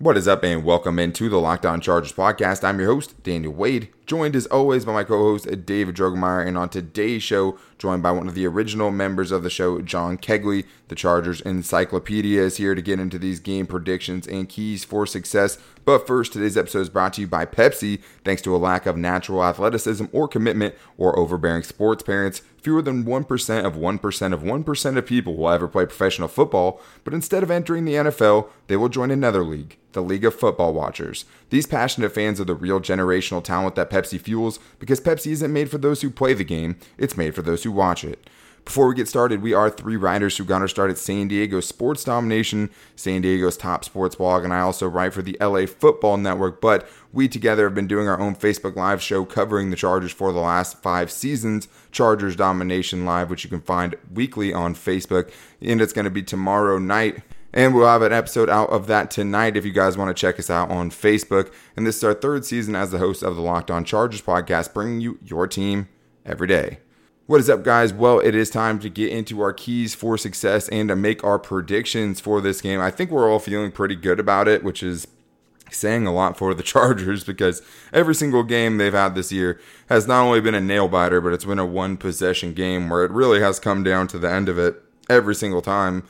What is up, and welcome into the Locked On Chargers podcast. I'm your host, Daniel Wade, joined as always by my co host, David Drogemeyer. And on today's show, joined by one of the original members of the show, John Kegley. The Chargers Encyclopedia is here to get into these game predictions and keys for success. But first, today's episode is brought to you by Pepsi. Thanks to a lack of natural athleticism or commitment or overbearing sports parents, fewer than 1% of 1% of 1% of people will ever play professional football. But instead of entering the NFL, they will join another league, the League of Football Watchers. These passionate fans are the real generational talent that Pepsi fuels because Pepsi isn't made for those who play the game, it's made for those who watch it. Before we get started, we are three writers who got our start at San Diego Sports Domination, San Diego's top sports blog, and I also write for the LA Football Network. But we together have been doing our own Facebook Live show covering the Chargers for the last five seasons, Chargers Domination Live, which you can find weekly on Facebook. And it's going to be tomorrow night. And we'll have an episode out of that tonight if you guys want to check us out on Facebook. And this is our third season as the host of the Locked On Chargers podcast, bringing you your team every day. What is up, guys? Well, it is time to get into our keys for success and to make our predictions for this game. I think we're all feeling pretty good about it, which is saying a lot for the Chargers because every single game they've had this year has not only been a nail biter, but it's been a one possession game where it really has come down to the end of it every single time.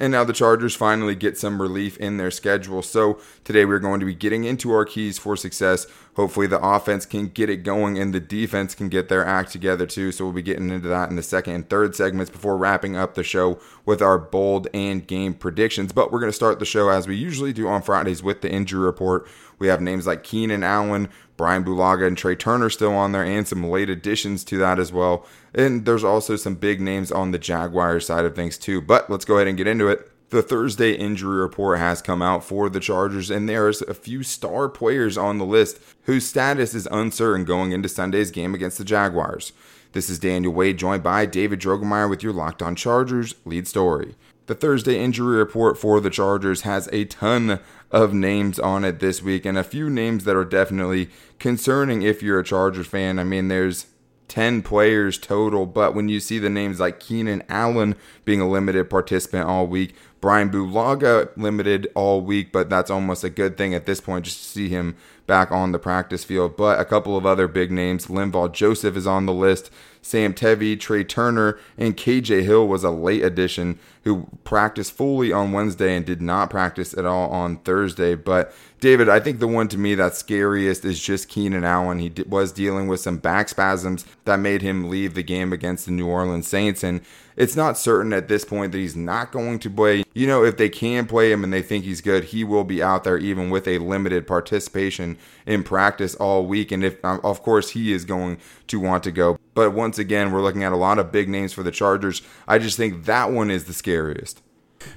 And now the Chargers finally get some relief in their schedule. So today we're going to be getting into our keys for success. Hopefully the offense can get it going and the defense can get their act together too. So we'll be getting into that in the second and third segments before wrapping up the show with our bold and game predictions. But we're going to start the show as we usually do on Fridays with the injury report. We have names like Keenan Allen, Brian Bulaga, and Trai Turner still on there, and some late additions to that as well. And there's also some big names on the Jaguars side of things too. But let's go ahead and get into it. The Thursday injury report has come out for the Chargers, and there's a few star players on the list whose status is uncertain going into Sunday's game against the Jaguars. This is Daniel Wade, joined by David Drogemeyer with your Locked On Chargers lead story. The Thursday injury report for the Chargers has a ton of names on it this week, and a few names that are definitely concerning if you're a Chargers fan. I mean, there's 10 players total, but when you see the names like Keenan Allen being a limited participant all week, Brian Bulaga limited all week, but that's almost a good thing at this point just to see him back on the practice field. But a couple of other big names, Linval Joseph is on the list. Sam Tevi, Trai Turner, and KJ Hill was a late addition who practiced fully on Wednesday and did not practice at all on Thursday. But David, I think the one to me that's scariest is just Keenan Allen. He was dealing with some back spasms that made him leave the game against the New Orleans Saints. And it's not certain at this point that he's not going to play. You know, if they can play him and they think he's good, he will be out there even with a limited participation in practice all week. And if, um, of course, he is going to want to go. But once again, we're looking at a lot of big names for the Chargers. I just think that one is the scariest.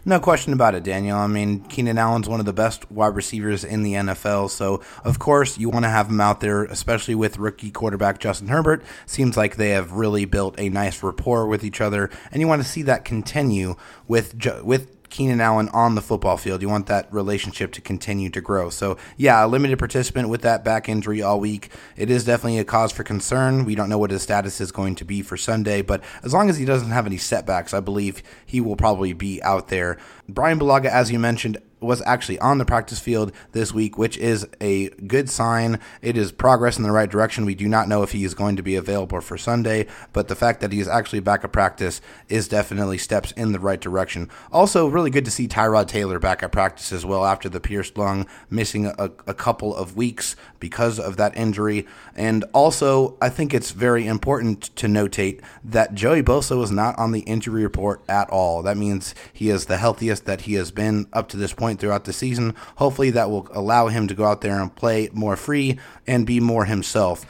No question about it, Daniel. I mean, Keenan Allen's one of the best wide receivers in the NFL. So, of course, you want to have him out there, especially with rookie quarterback Justin Herbert. Seems like they have really built a nice rapport with each other, and you want to see that continue with with Keenan Allen on the football field. You want that relationship to continue to grow. So, yeah, a limited participant with that back injury all week. It is definitely a cause for concern. We don't know what his status is going to be for Sunday, but as long as he doesn't have any setbacks, I believe he will probably be out there. Brian Bulaga, as you mentioned, was actually on the practice field this week, which is a good sign. It is progress in the right direction. We do not know if he is going to be available for Sunday, but the fact that he is actually back at practice is definitely steps in the right direction. Also, really good to see Tyrod Taylor back at practice as well after the pierced lung, missing a, a couple of weeks because of that injury. And also, I think it's very important to notate that Joey Bosa was not on the injury report at all. That means he is the healthiest that he has been up to this point point throughout the season. Hopefully, that will allow him to go out there and play more free and be more himself.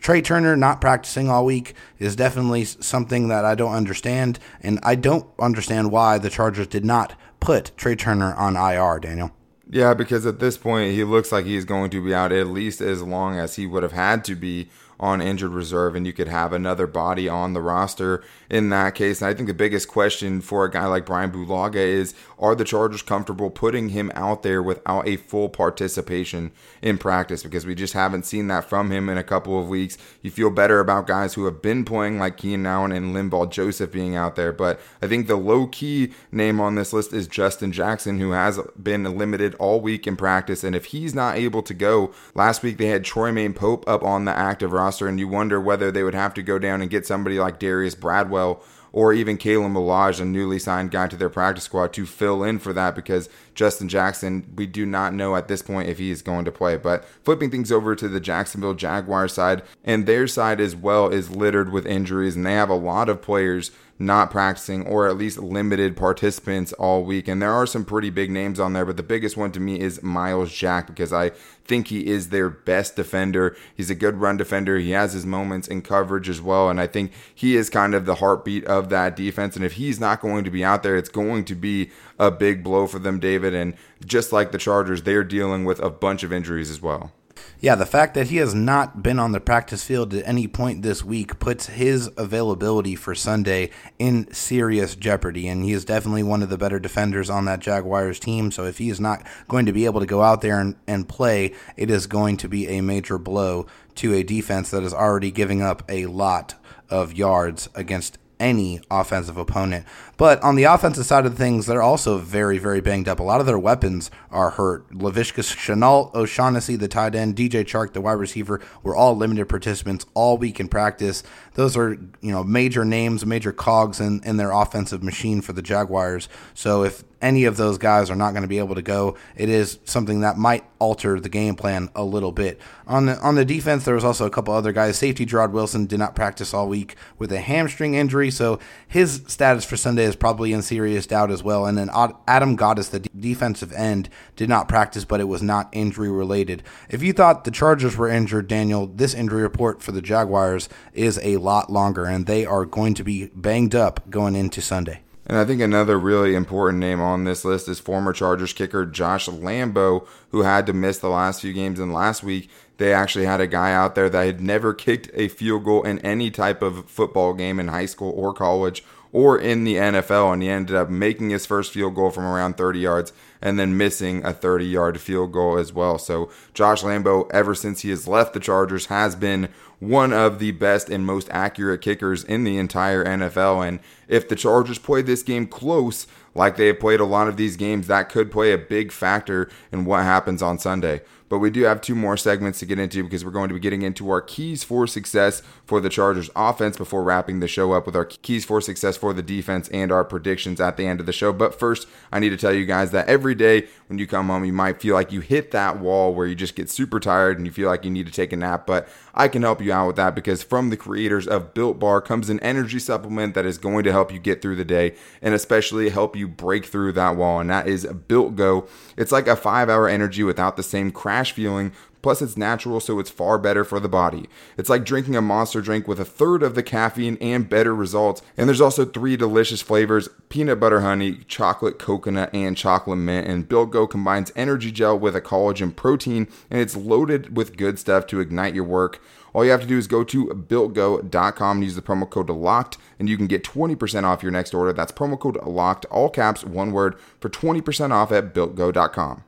Trai Turner not practicing all week is definitely something that I don't understand, and I don't understand why the Chargers did not put Trai Turner on IR, Daniel. Yeah, because at this point, he looks like he's going to be out at least as long as he would have had to be on injured reserve, and you could have another body on the roster in that case. And I think the biggest question for a guy like Brian Bulaga is are the Chargers comfortable putting him out there without a full participation in practice? Because we just haven't seen that from him in a couple of weeks. You feel better about guys who have been playing like Keenan Allen and Linval Joseph being out there. But I think the low key name on this list is Justin Jackson, who has been limited all week in practice. And if he's not able to go, last week they had Troymaine Pope up on the active roster, and you wonder whether they would have to go down and get somebody like Darius Bradwell or even Kalen Ballage, a newly signed guy to their practice squad, to fill in for that because Justin Jackson, we do not know at this point if he is going to play. But flipping things over to the Jacksonville Jaguars side, and their side as well is littered with injuries, and they have a lot of players not practicing or at least limited participants all week. And there are some pretty big names on there, but the biggest one to me is Myles Jack because I think he is their best defender. He's a good run defender. He has his moments in coverage as well. And I think he is kind of the heartbeat of that defense. And if he's not going to be out there, it's going to be a big blow for them, David. And just like the Chargers, they're dealing with a bunch of injuries as well. Yeah, the fact that he has not been on the practice field at any point this week puts his availability for Sunday in serious jeopardy. And he is definitely one of the better defenders on that Jaguars team. So if he is not going to be able to go out there and, and play, it is going to be a major blow to a defense that is already giving up a lot of yards against any offensive opponent. But on the offensive side of things, they're also very, very banged up. A lot of their weapons are hurt. Laviska Shenault, O'Shaughnessy, the tight end, DJ Chark, the wide receiver, were all limited participants all week in practice. Those are, you know, major names, major cogs in, in their offensive machine for the Jaguars. So if any of those guys are not going to be able to go, it is something that might alter the game plan a little bit. On the on the defense, there was also a couple other guys. Safety Jarrod Wilson did not practice all week with a hamstring injury, so his status for Sunday is probably in serious doubt as well. And then Adam Gotsis, the defensive end, did not practice, but it was not injury related. If you thought the Chargers were injured, Daniel, this injury report for the Jaguars is a lot longer, and they are going to be banged up going into Sunday. And I think another really important name on this list is former Chargers kicker Josh Lambo, who had to miss the last few games. And last week, they actually had a guy out there that had never kicked a field goal in any type of football game in high school or college or in the NFL. And he ended up making his first field goal from around 30 yards and then missing a 30 yard field goal as well. So Josh Lambo, ever since he has left the Chargers, has been one of the best and most accurate kickers in the entire NFL. And if the Chargers play this game close, like they have played a lot of these games, that could play a big factor in what happens on Sunday. But we do have two more segments to get into because we're going to be getting into our keys for success for the Chargers offense before wrapping the show up with our keys for success for the defense and our predictions at the end of the show. But first, I need to tell you guys that every day when you come home, you might feel like you hit that wall where you just get super tired and you feel like you need to take a nap. But I can help you out with that because from the creators of Built Bar comes an energy supplement that is going to help you get through the day and especially help you break through that wall. And that is Built Go. It's like a five hour energy without the same crash feeling Plus, it's natural, so it's far better for the body. It's like drinking a monster drink with a third of the caffeine and better results. And there's also three delicious flavors peanut butter honey, chocolate coconut, and chocolate mint. And Built Go combines energy gel with a collagen protein, and it's loaded with good stuff to ignite your work. All you have to do is go to builtgo.com and use the promo code LOCKED, and you can get 20% off your next order. That's promo code LOCKED, all caps, one word, for 20% off at builtgo.com.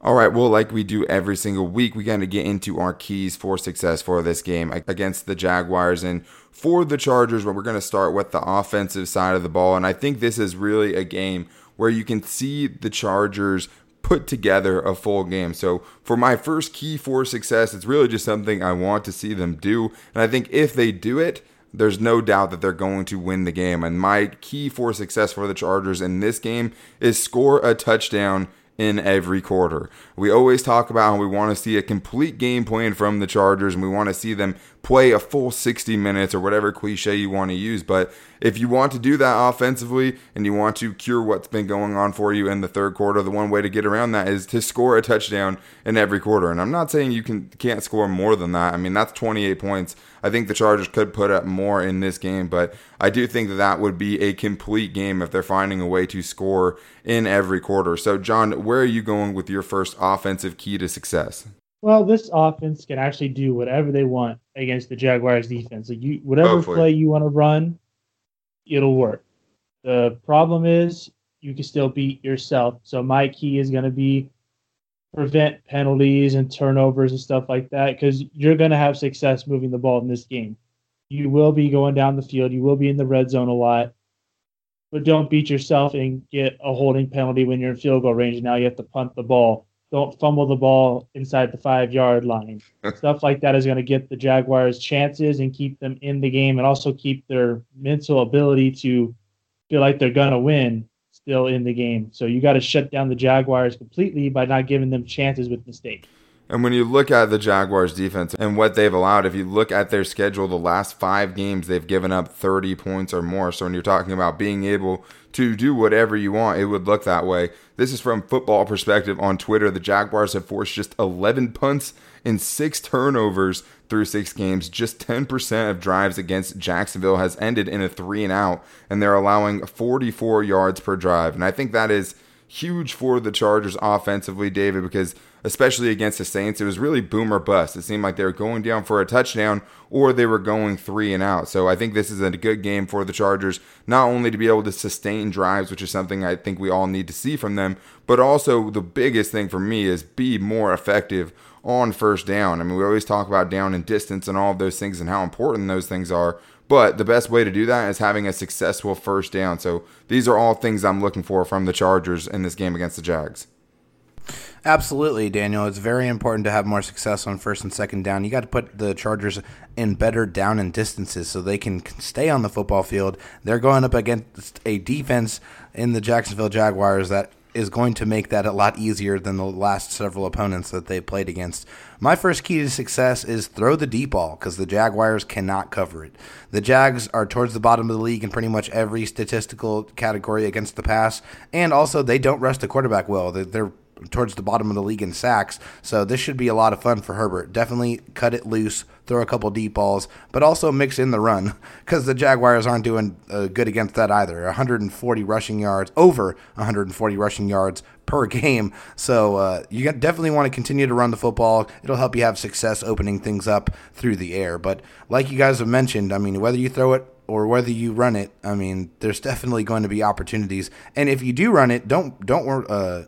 All right, well, like we do every single week, we got to get into our keys for success for this game against the Jaguars. And for the Chargers, but we're going to start with the offensive side of the ball. And I think this is really a game where you can see the Chargers put together a full game. So for my first key for success, it's really just something I want to see them do. And I think if they do it, there's no doubt that they're going to win the game. And my key for success for the Chargers in this game is score a touchdown in every quarter. We always talk about how we want to see a complete game plan from the Chargers and we want to see them play a full 60 minutes or whatever cliche you want to use. But if you want to do that offensively and you want to cure what's been going on for you in the third quarter, the one way to get around that is to score a touchdown in every quarter. And I'm not saying you can can't score more than that. I mean, that's 28 points. I think the Chargers could put up more in this game, but I do think that that would be a complete game if they're finding a way to score in every quarter. So, John, where are you going with your first offensive key to success? Well, this offense can actually do whatever they want against the Jaguars defense. Like you, whatever play you want to run, it'll work. The problem is you can still beat yourself. So my key is going to be prevent penalties and turnovers and stuff like that because you're going to have success moving the ball in this game. You will be going down the field. You will be in the red zone a lot, but don't beat yourself and get a holding penalty when you're in field goal range. Now you have to punt the ball. Don't fumble the ball inside the five yard line. stuff like that is going to get the Jaguars chances and keep them in the game and also keep their mental ability to feel like they're going to win still in the game. So you got to shut down the Jaguars completely by not giving them chances with mistakes. And when you look at the Jaguars defense and what they've allowed, if you look at their schedule, the last five games, they've given up 30 points or more. So when you're talking about being able to do whatever you want, it would look that way. This is from football perspective on Twitter. The Jaguars have forced just 11 punts and six turnovers through six games. Just 10% of drives against Jacksonville has ended in a three and out, and they're allowing 44 yards per drive. And I think that is huge for the Chargers offensively, David, because especially against the Saints, it was really boom or bust. It seemed like they were going down for a touchdown or they were going three and out. So I think this is a good game for the Chargers, not only to be able to sustain drives, which is something I think we all need to see from them, but also the biggest thing for me is be more effective on first down. I mean, we always talk about down and distance and all of those things and how important those things are. But the best way to do that is having a successful first down. So these are all things I'm looking for from the Chargers in this game against the Jags. Absolutely, Daniel. It's very important to have more success on first and second down. You got to put the Chargers in better down and distances so they can stay on the football field. They're going up against a defense in the Jacksonville Jaguars that is going to make that a lot easier than the last several opponents that they played against. My first key to success is throw the deep ball because the Jaguars cannot cover it. The Jags are towards the bottom of the league in pretty much every statistical category against the pass, and also they don't rush the quarterback well. They're towards the bottom of the league in sacks. So this should be a lot of fun for Herbert. Definitely cut it loose, throw a couple deep balls, but also mix in the run because the Jaguars aren't doing uh, good against that either. 140 rushing yards, over 140 rushing yards per game. So uh, you definitely want to continue to run the football. It'll help you have success opening things up through the air. But like you guys have mentioned, I mean, whether you throw it or whether you run it, I mean, there's definitely going to be opportunities. And if you do run it, don't don't uh,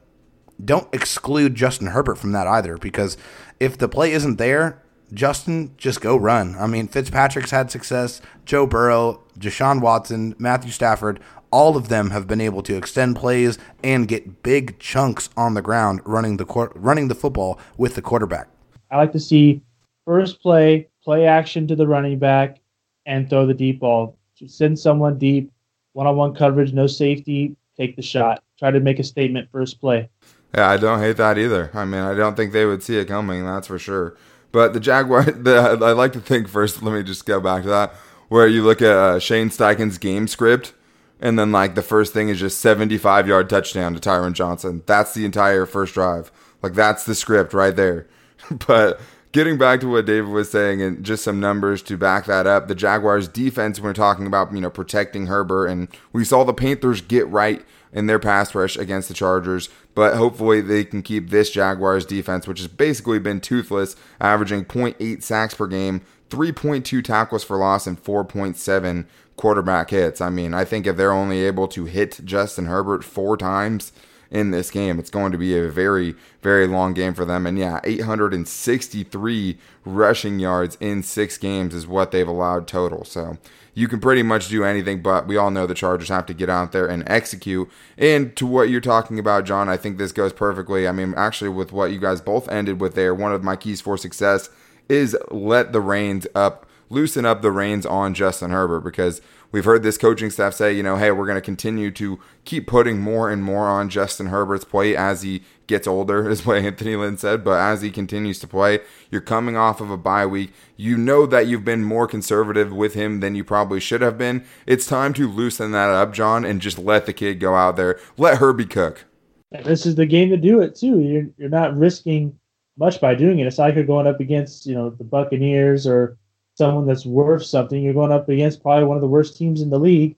don't exclude Justin Herbert from that either because if the play isn't there, Justin, just go run. I mean, Fitzpatrick's had success, Joe Burrow, Deshaun Watson, Matthew Stafford, all of them have been able to extend plays and get big chunks on the ground running the running the football with the quarterback. I like to see first play, play action to the running back, and throw the deep ball. Just send someone deep, one-on-one coverage, no safety, take the shot. Try to make a statement first play. Yeah, I don't hate that either. I mean, I don't think they would see it coming. That's for sure. But the Jaguar, the, I like to think first. Let me just go back to that, where you look at uh, Shane Steichen's game script, and then like the first thing is just 75 yard touchdown to Tyron Johnson. That's the entire first drive. Like that's the script right there. but getting back to what David was saying and just some numbers to back that up, the Jaguars defense, when we're talking about, you know, protecting Herbert and we saw the Panthers get right in their pass rush against the Chargers, but hopefully they can keep this Jaguars defense, which has basically been toothless, averaging 0.8 sacks per game, 3.2 tackles for loss, and 4.7 quarterback hits. I mean, I think if they're only able to hit Justin Herbert four times in this game, it's going to be a very, very long game for them. And yeah, 863 rushing yards in six games is what they've allowed total. So you can pretty much do anything, but we all know the Chargers have to get out there and execute. And to what you're talking about, John, I think this goes perfectly. I mean, actually, with what you guys both ended with there, one of my keys for success is let the reins up, loosen up the reins on Justin Herbert because we've heard this coaching staff say, you know, hey, we're going to continue to keep putting more and more on Justin Herbert's plate as he gets older, is what Anthony Lynn said. But as he continues to play, you're coming off of a bye week. You know that you've been more conservative with him than you probably should have been. It's time to loosen that up, John, and just let the kid go out there. Let Herbie cook. And this is the game to do it too. You're you're not risking much by doing it. It's like you're going up against you know the Buccaneers or someone that's worth something. You're going up against probably one of the worst teams in the league.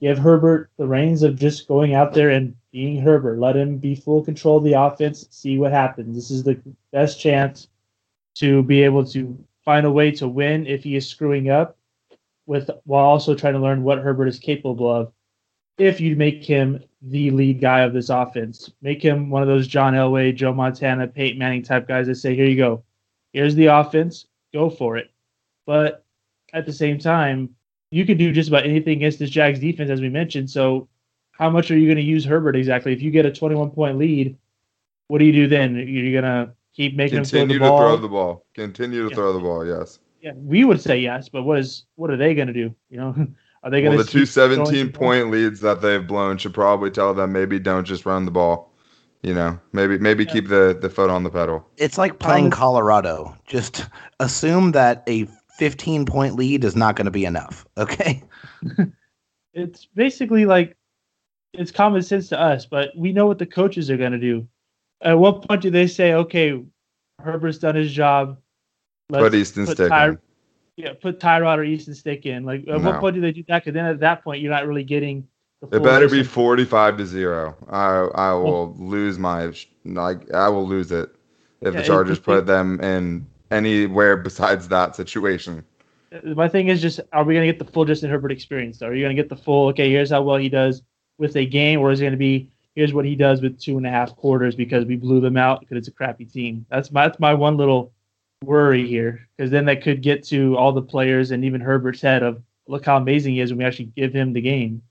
Give Herbert the reins of just going out there and being Herbert. Let him be full control of the offense. See what happens. This is the best chance to be able to find a way to win if he is screwing up, with while also trying to learn what Herbert is capable of. If you make him the lead guy of this offense, make him one of those John Elway, Joe Montana, Peyton Manning type guys that say, "Here you go, here's the offense, go for it." But at the same time, you can do just about anything against this Jags defense, as we mentioned. So, how much are you going to use Herbert exactly? If you get a 21 point lead, what do you do then? You're going to keep making Continue him throw the ball. ball. to throw the ball. Continue to Yeah. throw the ball. Yes. Yeah, we would say yes, but what is what are they going to do? You know, are they going Well, to the two 17 point leads that they've blown should probably tell them maybe don't just run the ball. You know, maybe maybe Yeah. keep the the foot on the pedal. It's like playing Colorado. Just assume that a 15 point lead is not going to be enough. Okay. It's basically like it's common sense to us, but we know what the coaches are going to do. At what point do they say, "Okay, Herbert's done his job"? Put Easton put Stick Ty- in. Yeah, put Tyrod or Easton Stick in. Like, at No. what point do they do that? Because then at that point, you're not really getting. The It better be 45 to 0. I I will lose my like I will lose it if Yeah, the it- Chargers it- put them in anywhere besides that situation. My thing is just, are we going to get the full Justin Herbert experience? Though? Are you going to get the full? Okay, here's how well he does with a game, or is it going to be here's what he does with two and a half quarters because we blew them out because it's a crappy team? That's my that's my one little worry here because then that could get to all the players and even Herbert's head of look how amazing he is when we actually give him the game.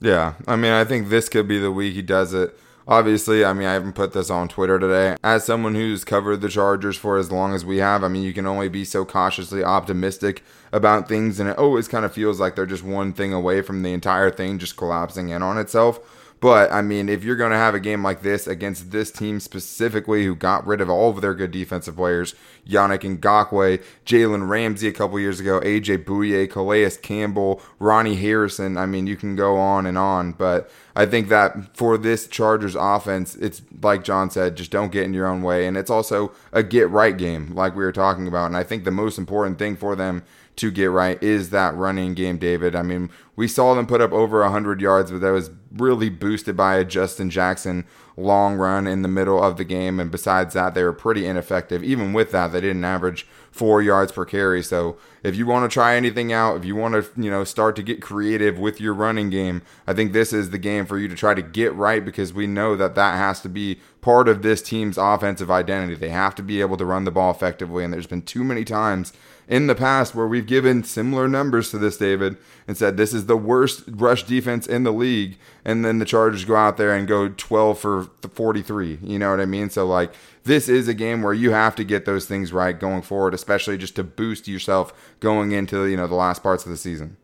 Yeah, I mean, I think this could be the week he does it. Obviously, I mean, I haven't put this on Twitter today. As someone who's covered the Chargers for as long as we have, I mean, you can only be so cautiously optimistic about things, and it always kind of feels like they're just one thing away from the entire thing just collapsing in on itself. But I mean, if you're going to have a game like this against this team specifically, who got rid of all of their good defensive players, Yannick Ngakoue, Jalen Ramsey a couple years ago, AJ Bouye, Calais Campbell, Ronnie Harrison. I mean, you can go on and on. But I think that for this Chargers offense, it's like John said, just don't get in your own way. And it's also a get right game, like we were talking about. And I think the most important thing for them to get right is that running game, David. I mean, we saw them put up over 100 yards, but that was really boosted by a Justin Jackson long run in the middle of the game. And besides that, they were pretty ineffective. Even with that, they didn't average four yards per carry. So if you want to try anything out, if you want to, you know, start to get creative with your running game, I think this is the game for you to try to get right because we know that that has to be part of this team's offensive identity. They have to be able to run the ball effectively. And there's been too many times in the past where we've given similar numbers to this, David, and said this is the worst rush defense in the league, and then the Chargers go out there and go 12 for 43. You know what I mean? So, like, this is a game where you have to get those things right going forward, especially just to boost yourself going into, you know, the last parts of the season.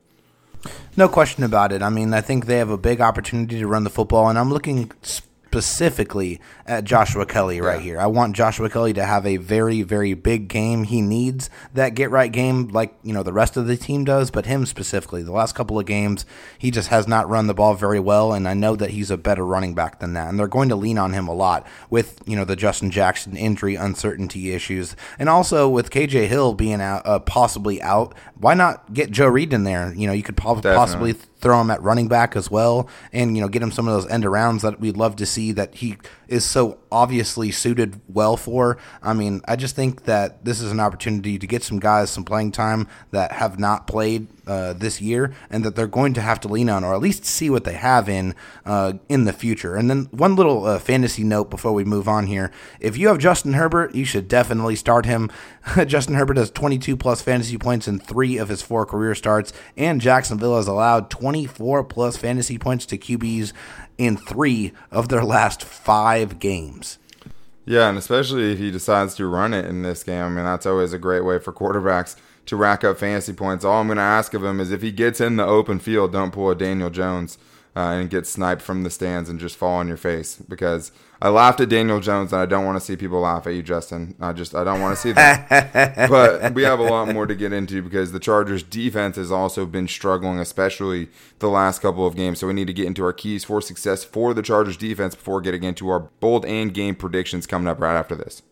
No question about it. I mean, I think they have a big opportunity to run the football, and I'm looking specifically at Joshua Kelley right Yeah. here. I want Joshua Kelley to have a very, very big game. He needs that get right game like, you know, the rest of the team does, but him specifically. The last couple of games, he just has not run the ball very well, and I know that he's a better running back than that. And they're going to lean on him a lot with, you know, the Justin Jackson injury uncertainty issues. And also with KJ Hill being out, uh, possibly out, why not get Joe Reed in there? You know, you could po- possibly throw him at running back as well and you know get him some of those end arounds that we'd love to see that he is so obviously suited well for. I mean, I just think that this is an opportunity to get some guys some playing time that have not played uh, this year and that they're going to have to lean on or at least see what they have in uh, in the future. And then one little uh, fantasy note before we move on here. If you have Justin Herbert, you should definitely start him. Justin Herbert has 22 plus fantasy points in 3 of his 4 career starts and Jacksonville has allowed 24 plus fantasy points to QBs in 3 of their last 5 games. Yeah, and especially if he decides to run it in this game. I mean, that's always a great way for quarterbacks to rack up fantasy points. All I'm going to ask of him is if he gets in the open field, don't pull a Daniel Jones uh, and get sniped from the stands and just fall on your face. Because I laughed at Daniel Jones, and I don't want to see people laugh at you, Justin. I just I don't want to see that. but we have a lot more to get into because the Chargers defense has also been struggling, especially the last couple of games. So we need to get into our keys for success for the Chargers defense before getting into our bold and game predictions coming up right after this.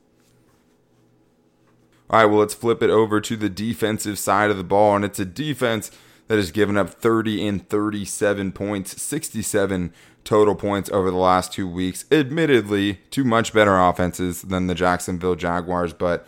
All right, well, let's flip it over to the defensive side of the ball, and it's a defense that has given up 30 and 37 points, 67 total points over the last two weeks. Admittedly, two much better offenses than the Jacksonville Jaguars, but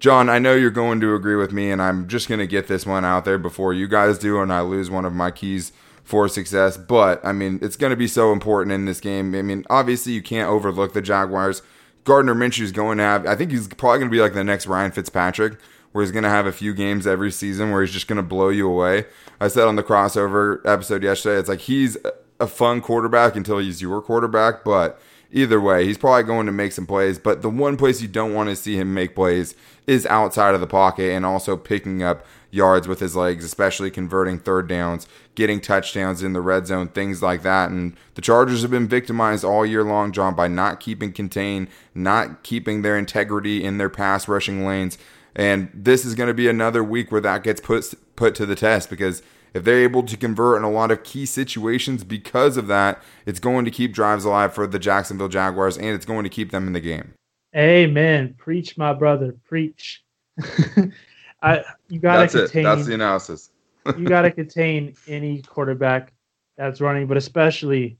John, I know you're going to agree with me, and I'm just going to get this one out there before you guys do, and I lose one of my keys for success. But, I mean, it's going to be so important in this game. I mean, obviously, you can't overlook the Jaguars. Gardner Minshew is going to have, I think he's probably going to be like the next Ryan Fitzpatrick, where he's going to have a few games every season where he's just going to blow you away. I said on the crossover episode yesterday, it's like he's a fun quarterback until he's your quarterback, but either way, he's probably going to make some plays. But the one place you don't want to see him make plays is outside of the pocket and also picking up yards with his legs, especially converting third downs, getting touchdowns in the red zone, things like that. And the Chargers have been victimized all year long, John, by not keeping contained, not keeping their integrity in their pass rushing lanes. And this is going to be another week where that gets put put to the test because if they're able to convert in a lot of key situations because of that, it's going to keep drives alive for the Jacksonville Jaguars and it's going to keep them in the game. Amen. Preach, my brother. Preach. I you gotta that's contain. It. That's the analysis. you gotta contain any quarterback that's running, but especially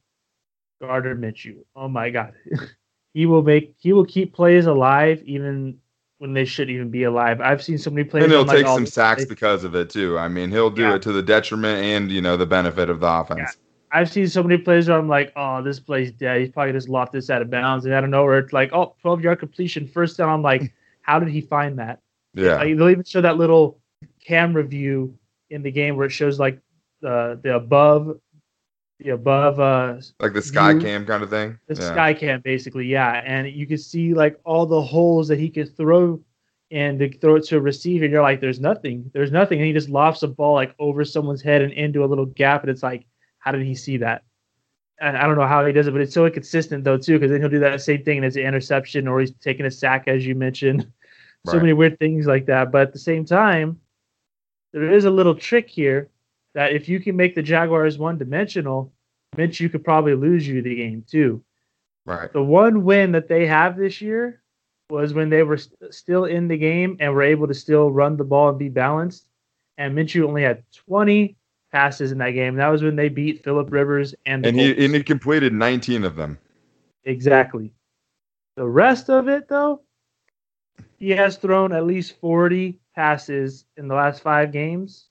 Gardner Minshew. Oh my God, he will make he will keep plays alive even when they shouldn't even be alive. I've seen so many plays. And he'll take like, some sacks because of it too. I mean, he'll do yeah. it to the detriment and you know the benefit of the offense. Yeah. I've seen so many plays where I'm like, oh, this play's dead. He's probably just lost this out of bounds. And I don't know where it's like, oh, 12 yard completion, first down. I'm like, how did he find that? Yeah. Like, they'll even show that little camera view in the game where it shows like the the above the above uh like the sky view, cam kind of thing? The yeah. sky cam basically yeah. And you can see like all the holes that he could throw and to throw it to a receiver and you're like there's nothing. There's nothing. And he just lofts a ball like over someone's head and into a little gap and it's like how did he see that? And i don't know how he does it but it's so inconsistent though too because then he'll do that same thing and it's an interception or he's taking a sack as you mentioned. So right. many weird things like that but at the same time there is a little trick here that if you can make the Jaguars one dimensional, Minshew could probably lose you the game too. Right. The one win that they have this year was when they were st- still in the game and were able to still run the ball and be balanced. And Minshew only had 20 passes in that game. That was when they beat Philip Rivers and and he and he completed 19 of them. Exactly. The rest of it though, he has thrown at least 40 passes in the last five games,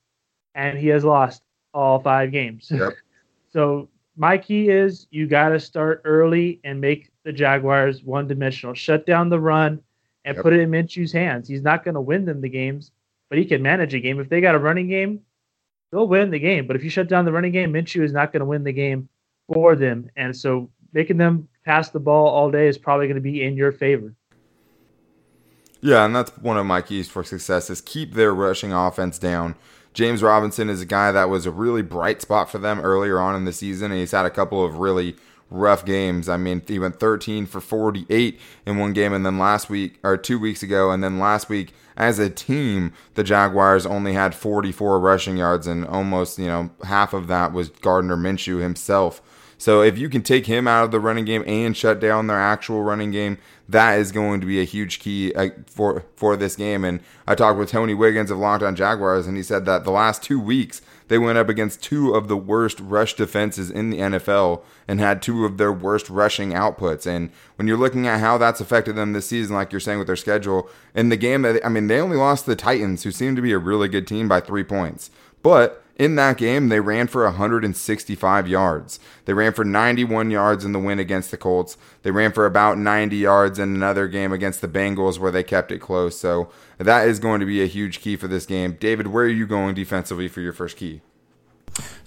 and he has lost all five games. Yep. so my key is you got to start early and make the Jaguars one dimensional. Shut down the run and yep. put it in Minshew's hands. He's not going to win them the games, but he can manage a game. If they got a running game, they'll win the game. But if you shut down the running game, Minshew is not going to win the game for them. And so making them pass the ball all day is probably going to be in your favor. Yeah, and that's one of my keys for success is keep their rushing offense down. James Robinson is a guy that was a really bright spot for them earlier on in the season, and he's had a couple of really rough games. I mean, he went 13 for 48 in one game, and then last week, or two weeks ago, and then last week, as a team, the Jaguars only had 44 rushing yards, and almost, you know, half of that was Gardner Minshew himself. So if you can take him out of the running game and shut down their actual running game, that is going to be a huge key uh, for for this game. And I talked with Tony Wiggins of Locked On Jaguars, and he said that the last two weeks they went up against two of the worst rush defenses in the NFL and had two of their worst rushing outputs. And when you're looking at how that's affected them this season, like you're saying with their schedule, in the game that I mean, they only lost the Titans, who seem to be a really good team, by three points, but in that game, they ran for 165 yards. They ran for 91 yards in the win against the Colts. They ran for about 90 yards in another game against the Bengals where they kept it close. So that is going to be a huge key for this game. David, where are you going defensively for your first key?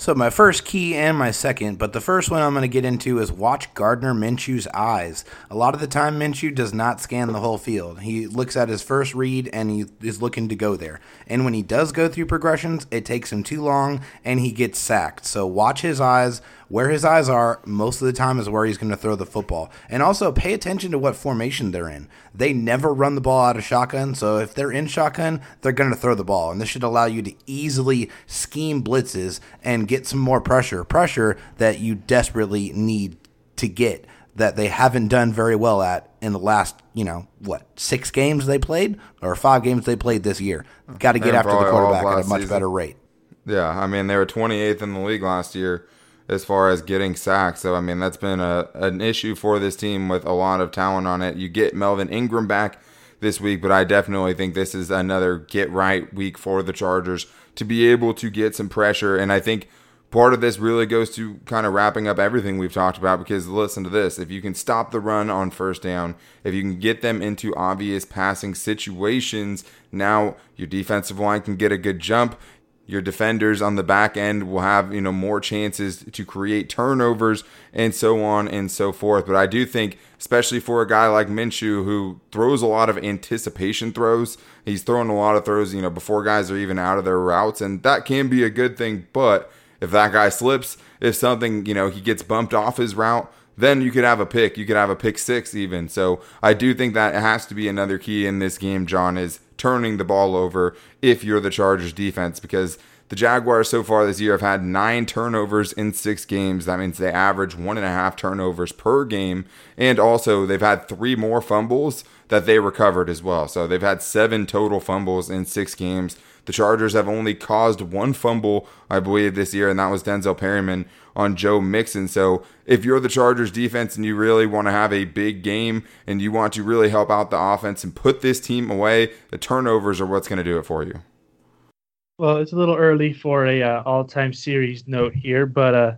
So my first key and my second, but the first one I'm going to get into is watch Gardner Minshew's eyes. A lot of the time, Minshew does not scan the whole field. He looks at his first read and he is looking to go there. And when he does go through progressions, it takes him too long and he gets sacked. So watch his eyes where his eyes are most of the time is where he's going to throw the football. And also pay attention to what formation they're in. They never run the ball out of shotgun, so if they're in shotgun, they're going to throw the ball. And this should allow you to easily scheme blitzes and get some more pressure, pressure that you desperately need to get that they haven't done very well at in the last, you know, what, six games they played or five games they played this year. Got to get after the quarterback at a much season. better rate. Yeah, I mean, they were 28th in the league last year as far as getting sacks. So I mean that's been a an issue for this team with a lot of talent on it. You get Melvin Ingram back this week, but I definitely think this is another get right week for the Chargers to be able to get some pressure. And I think part of this really goes to kind of wrapping up everything we've talked about because listen to this if you can stop the run on first down if you can get them into obvious passing situations now your defensive line can get a good jump your defenders on the back end will have you know more chances to create turnovers and so on and so forth. But i do think especially for a guy like minshew who throws a lot of anticipation throws he's throwing a lot of throws you know before guys are even out of their routes and that can be a good thing. But if that guy slips, if something, you know, he gets bumped off his route, then you could have a pick. You could have a pick six even. So I do think that has to be another key in this game, John, is turning the ball over if you're the Chargers defense because the Jaguars so far this year have had nine turnovers in six games. That means they average one and a half turnovers per game. And also, they've had three more fumbles that they recovered as well. So they've had seven total fumbles in six games. The Chargers have only caused one fumble, I believe, this year, and that was Denzel Perryman on Joe Mixon. So if you're the Chargers defense and you really want to have a big game and you want to really help out the offense and put this team away, the turnovers are what's going to do it for you. Well, it's a little early for a uh, all-time series note here, but uh,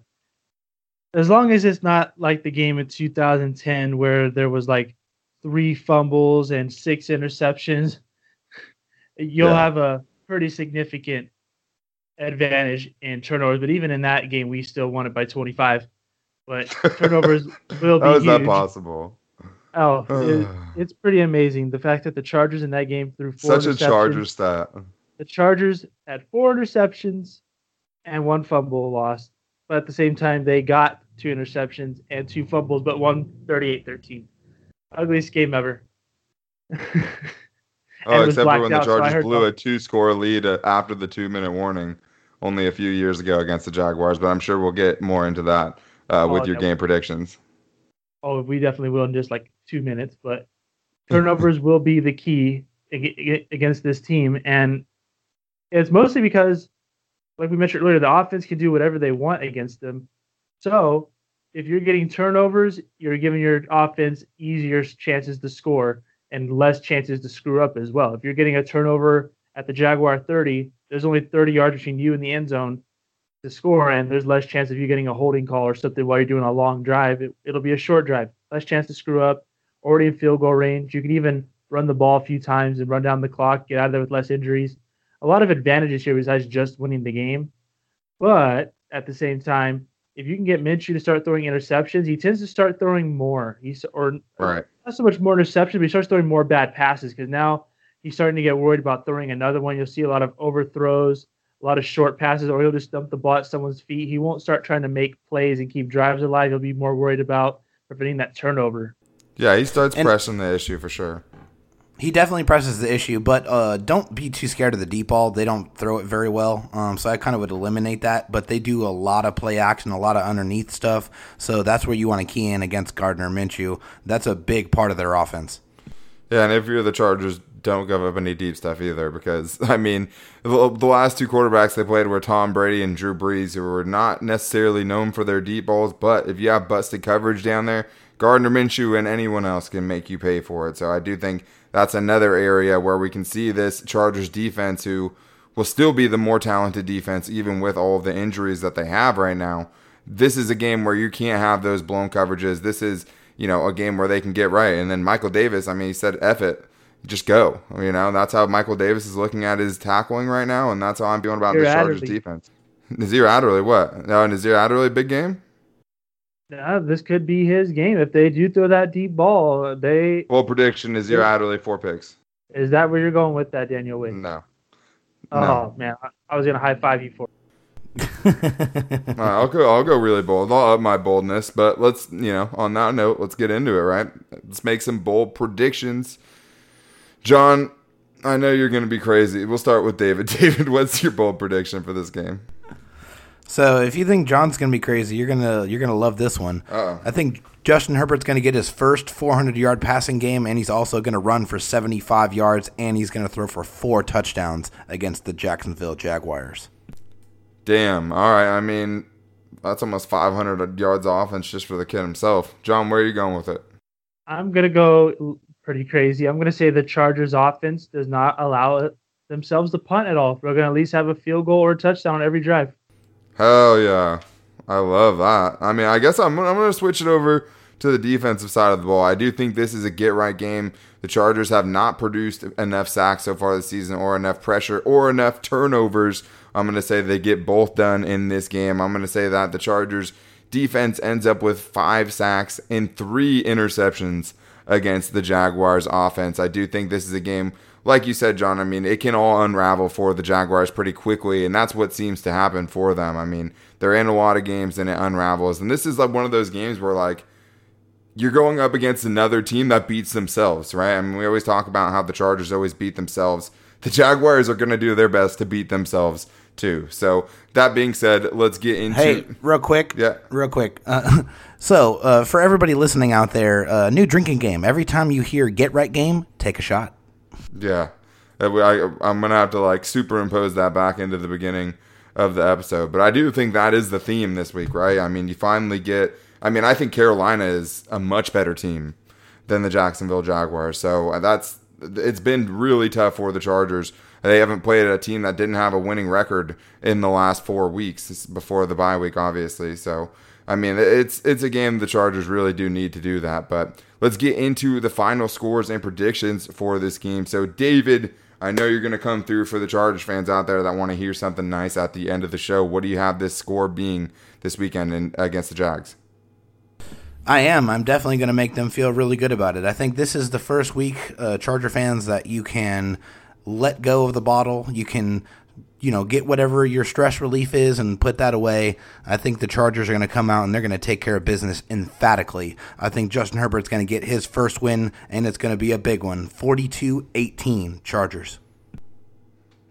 as long as it's not like the game in 2010 where there was like three fumbles and six interceptions, you'll yeah. have a pretty significant advantage in turnovers. But even in that game, we still won it by 25. But turnovers will be. How is huge. that possible? Oh, it, it's pretty amazing. The fact that the Chargers in that game threw four such a Chargers stat. The Chargers had four interceptions and one fumble lost, but at the same time they got two interceptions and two fumbles, but won 38-13. Ugliest game ever. Oh, except for when the Chargers so blew a two-score lead uh, after the two-minute warning only a few years ago against the Jaguars. But I'm sure we'll get more into that uh, with oh, your yeah, game predictions. Oh, we definitely will in just like two minutes. But turnovers will be the key against this team, and it's mostly because, like we mentioned earlier, the offense can do whatever they want against them. So if you're getting turnovers, you're giving your offense easier chances to score and less chances to screw up as well. If you're getting a turnover at the Jaguar 30, there's only 30 yards between you and the end zone to score, and there's less chance of you getting a holding call or something while you're doing a long drive. It, will be a short drive, less chance to screw up, already in field goal range. You can even run the ball a few times and run down the clock, get out of there with less injuries. A lot of advantages here besides just winning the game. But at the same time, if you can get Minshew to start throwing interceptions, he tends to start throwing more. He's or right. not so much more interceptions, but he starts throwing more bad passes because now he's starting to get worried about throwing another one. You'll see a lot of overthrows, a lot of short passes, or he'll just dump the ball at someone's feet. He won't start trying to make plays and keep drives alive. He'll be more worried about preventing that turnover. Yeah, he starts and, pressing the issue for sure. He definitely presses the issue, but uh, don't be too scared of the deep ball. They don't throw it very well, um, so I kind of would eliminate that. But they do a lot of play action, a lot of underneath stuff. So that's where you want to key in against Gardner Minshew. That's a big part of their offense. Yeah, and if you're the Chargers, don't give up any deep stuff either, because I mean, the, the last two quarterbacks they played were Tom Brady and Drew Brees, who were not necessarily known for their deep balls. But if you have busted coverage down there, Gardner Minshew and anyone else can make you pay for it. So I do think that's another area where we can see this Chargers defense, who will still be the more talented defense, even with all of the injuries that they have right now. This is a game where you can't have those blown coverages. This is, you know, a game where they can get right. And then Michael Davis, I mean, he said, F it. Just go. You know, that's how Michael Davis is looking at his tackling right now, and that's how I'm feeling about the Chargers defense. Nasir Adderley, what? No, Nasir Adderley, a big game? Yeah, this could be his game if they do throw that deep ball. They full prediction is your Adderley four picks. Is that where you're going with that, Daniel Wade? No. Oh no. man, I was gonna high five you for. right, I'll go. I'll go really bold. I'll up my boldness, but let's you know. On that note, let's get into it. Right, let's make some bold predictions. John, I know you're going to be crazy. We'll start with David. David, what's your bold prediction for this game? So if you think John's gonna be crazy, you're gonna you're gonna love this one. Uh-oh. I think Justin Herbert's gonna get his first 400 yard passing game, and he's also gonna run for 75 yards, and he's gonna throw for four touchdowns against the Jacksonville Jaguars. Damn. All right. I mean, that's almost 500 yards of offense just for the kid himself. John, where are you going with it? I'm gonna go pretty crazy. I'm going to say the Chargers offense does not allow themselves to punt at all. We're going to at least have a field goal or a touchdown every drive. Hell yeah. I love that. I mean, I guess I'm, I'm going to switch it over to the defensive side of the ball. I do think this is a get right game. The Chargers have not produced enough sacks so far this season, or enough pressure, or enough turnovers. I'm going to say they get both done in this game. I'm going to say that the Chargers defense ends up with five sacks and three interceptions against the Jaguars offense. I do think this is a game, like you said, John. I mean, it can all unravel for the Jaguars pretty quickly, and that's what seems to happen for them. I mean, they're in a lot of games and it unravels. And this is like one of those games where, like, you're going up against another team that beats themselves, right? I mean, we always talk about how the Chargers always beat themselves. The Jaguars are going to do their best to beat themselves too. So that being said, let's get into. Hey, real quick. Yeah, real quick. Uh, so uh, for everybody listening out there, uh, new drinking game. Every time you hear "get right game," take a shot. Yeah, I, am gonna have to like superimpose that back into the beginning of the episode, but I do think that is the theme this week, right? I mean, you finally get I mean, I think Carolina is a much better team than the Jacksonville Jaguars. So that's it's been really tough for the Chargers. They haven't played a team that didn't have a winning record in the last four weeks before the bye week, obviously. So I mean, it's it's a game the Chargers really do need to do that. But let's get into the final scores and predictions for this game. So David. I know you're going to come through for the Chargers fans out there that want to hear something nice at the end of the show. What do you have this score being this weekend in, against the Jags? I am. I'm definitely going to make them feel really good about it. I think this is the first week, uh, Charger fans, that you can let go of the bottle. You can, you know, get whatever your stress relief is and put that away. I think the Chargers are going to come out and they're going to take care of business emphatically. I think Justin Herbert's going to get his first win, and it's going to be a big one 42 18 Chargers.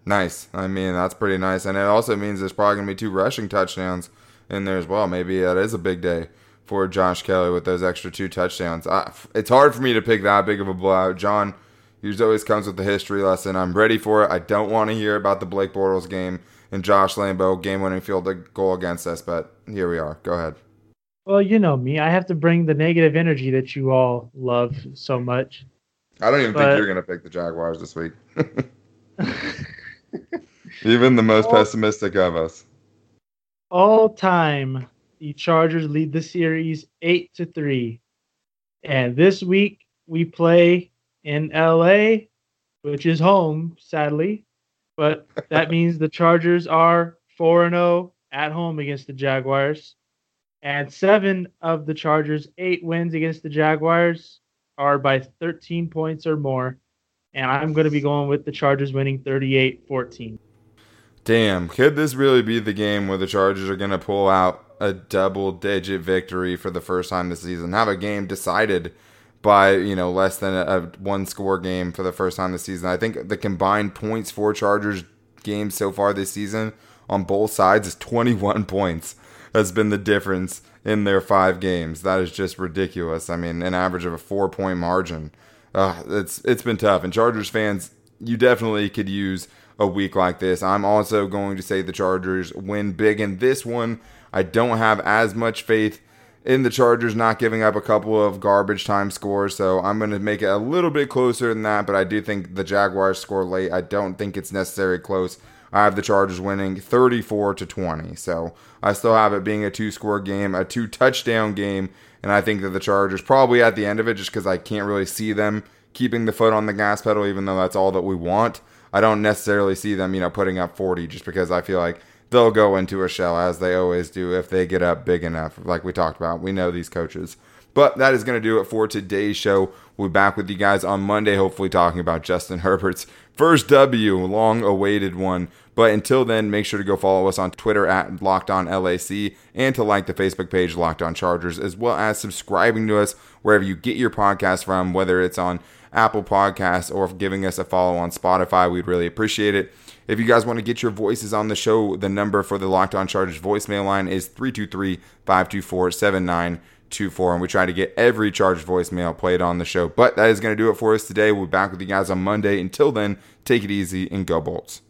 Nice. I mean, that's pretty nice. And it also means there's probably going to be two rushing touchdowns in there as well. Maybe uh, that is a big day for Josh Kelley with those extra two touchdowns. I, it's hard for me to pick that big of a blowout. John usually always comes with the history lesson. I'm ready for it. I don't want to hear about the Blake Bortles game and Josh Lambo game winning field goal against us, but here we are. Go ahead. Well, you know me. I have to bring the negative energy that you all love so much. I don't even but... think you're going to pick the Jaguars this week. even the most all, pessimistic of us. All time the Chargers lead the series eight to three. And this week we play in LA, which is home, sadly. But that means the Chargers are 4 0 at home against the Jaguars. And seven of the Chargers' eight wins against the Jaguars are by 13 points or more. And I'm going to be going with the Chargers winning 38 14. Damn, could this really be the game where the Chargers are going to pull out a double digit victory for the first time this season. Have a game decided by, you know, less than a, a one score game for the first time this season. I think the combined points for Chargers games so far this season on both sides is 21 points. Has been the difference in their five games. That is just ridiculous. I mean, an average of a four point margin. Uh, it's it's been tough. And Chargers fans, you definitely could use a week like this. I'm also going to say the Chargers win big in this one. I don't have as much faith in the Chargers not giving up a couple of garbage time scores, so I'm going to make it a little bit closer than that, but I do think the Jaguars score late. I don't think it's necessarily close. I have the Chargers winning 34 to 20. So I still have it being a two score game, a two touchdown game, and I think that the Chargers probably at the end of it just cuz I can't really see them keeping the foot on the gas pedal even though that's all that we want. I don't necessarily see them, you know, putting up 40 just because I feel like they'll go into a shell as they always do if they get up big enough. Like we talked about, we know these coaches. But that is going to do it for today's show. We'll be back with you guys on Monday, hopefully talking about Justin Herbert's first W, long awaited one. But until then, make sure to go follow us on Twitter at Locked On LAC and to like the Facebook page Locked On Chargers, as well as subscribing to us wherever you get your podcast from, whether it's on Apple Podcasts or giving us a follow on Spotify. We'd really appreciate it. If you guys want to get your voices on the show, the number for the Locked On Chargers voicemail line is 323 524 7924. And we try to get every Chargers voicemail played on the show. But that is going to do it for us today. We'll be back with you guys on Monday. Until then, take it easy and go Bolts.